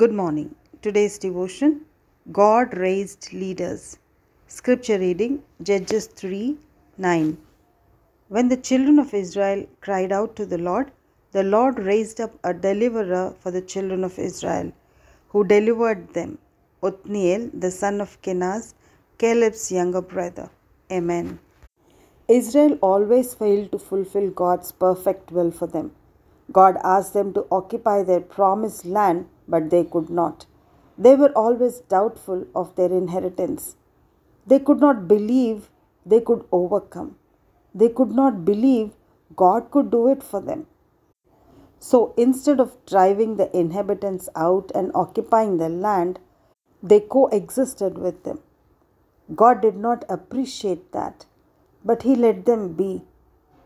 Good morning. Today's devotion God raised leaders. Scripture reading Judges 3 9. When the children of Israel cried out to the Lord, the Lord raised up a deliverer for the children of Israel, who delivered them Othniel, the son of Kenaz, Caleb's younger brother. Amen. Israel always failed to fulfill God's perfect will for them. God asked them to occupy their promised land, but they could not. They were always doubtful of their inheritance. They could not believe they could overcome. They could not believe God could do it for them. So instead of driving the inhabitants out and occupying their land, they coexisted with them. God did not appreciate that, but He let them be.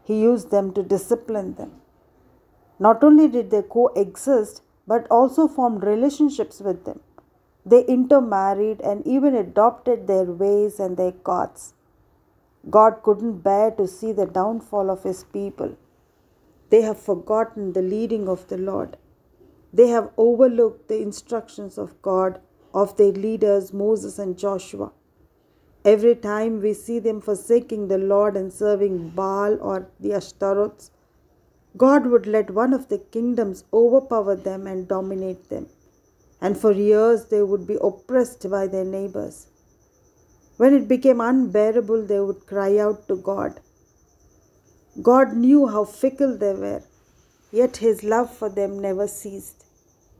He used them to discipline them. Not only did they coexist, but also formed relationships with them. They intermarried and even adopted their ways and their gods. God couldn't bear to see the downfall of his people. They have forgotten the leading of the Lord. They have overlooked the instructions of God, of their leaders Moses and Joshua. Every time we see them forsaking the Lord and serving Baal or the Ashtaroths, God would let one of the kingdoms overpower them and dominate them, and for years they would be oppressed by their neighbors. When it became unbearable, they would cry out to God. God knew how fickle they were, yet his love for them never ceased.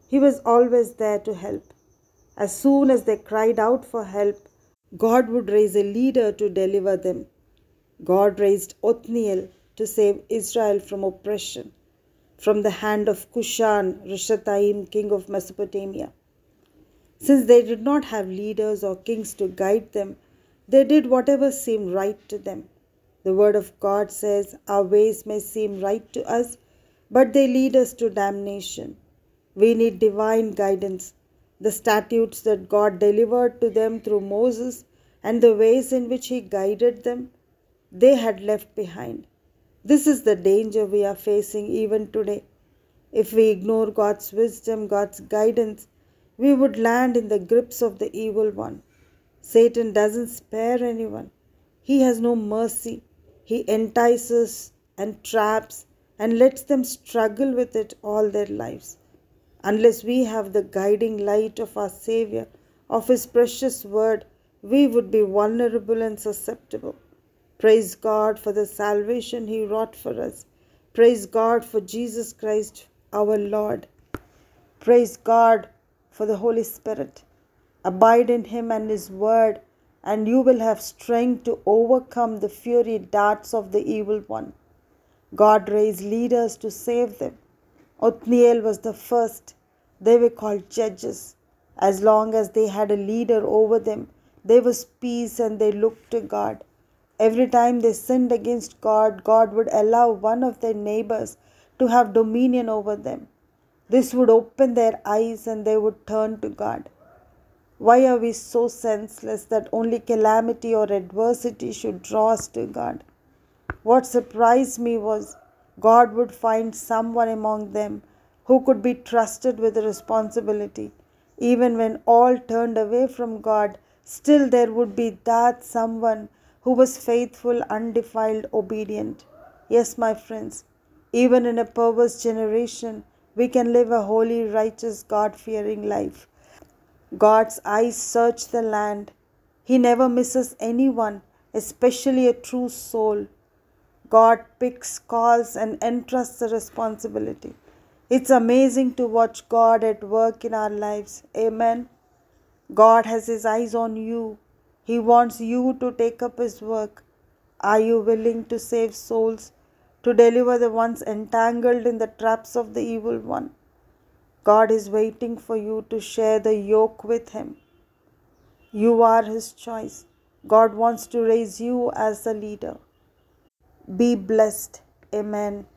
He was always there to help. As soon as they cried out for help, God would raise a leader to deliver them. God raised Othniel to save Israel from oppression from the hand of Cushan Rishathaim, king of Mesopotamia. Since they did not have leaders or kings to guide them, they did whatever seemed right to them. The word of God says, Our ways may seem right to us, but they lead us to damnation. We need divine guidance, the statutes that God delivered to them through Moses, and the ways in which He guided them, they had left behind. This is the danger we are facing even today. If we ignore God's wisdom, God's guidance, we would land in the grips of the evil one. Satan doesn't spare anyone, he has no mercy. He entices and traps and lets them struggle with it all their lives. Unless we have the guiding light of our Savior, of His precious word, we would be vulnerable and susceptible. Praise God for the salvation He wrought for us. Praise God for Jesus Christ our Lord. Praise God for the Holy Spirit. Abide in Him and His Word, and you will have strength to overcome the fury darts of the evil one. God raised leaders to save them. Othniel was the first. They were called judges. As long as they had a leader over them, there was peace and they looked to God. Every time they sinned against God, God would allow one of their neighbors to have dominion over them. This would open their eyes and they would turn to God. Why are we so senseless that only calamity or adversity should draw us to God? What surprised me was God would find someone among them who could be trusted with the responsibility. Even when all turned away from God, still there would be that someone who was faithful, undefiled, obedient. Yes, my friends, even in a perverse generation, we can live a holy, righteous, God fearing life. God's eyes search the land. He never misses anyone, especially a true soul. God picks, calls, and entrusts the responsibility. It's amazing to watch God at work in our lives. Amen. God has His eyes on you. He wants you to take up His work. Are you willing to save souls, to deliver the ones entangled in the traps of the evil one? God is waiting for you to share the yoke with Him. You are His choice. God wants to raise you as a leader. Be blessed. Amen.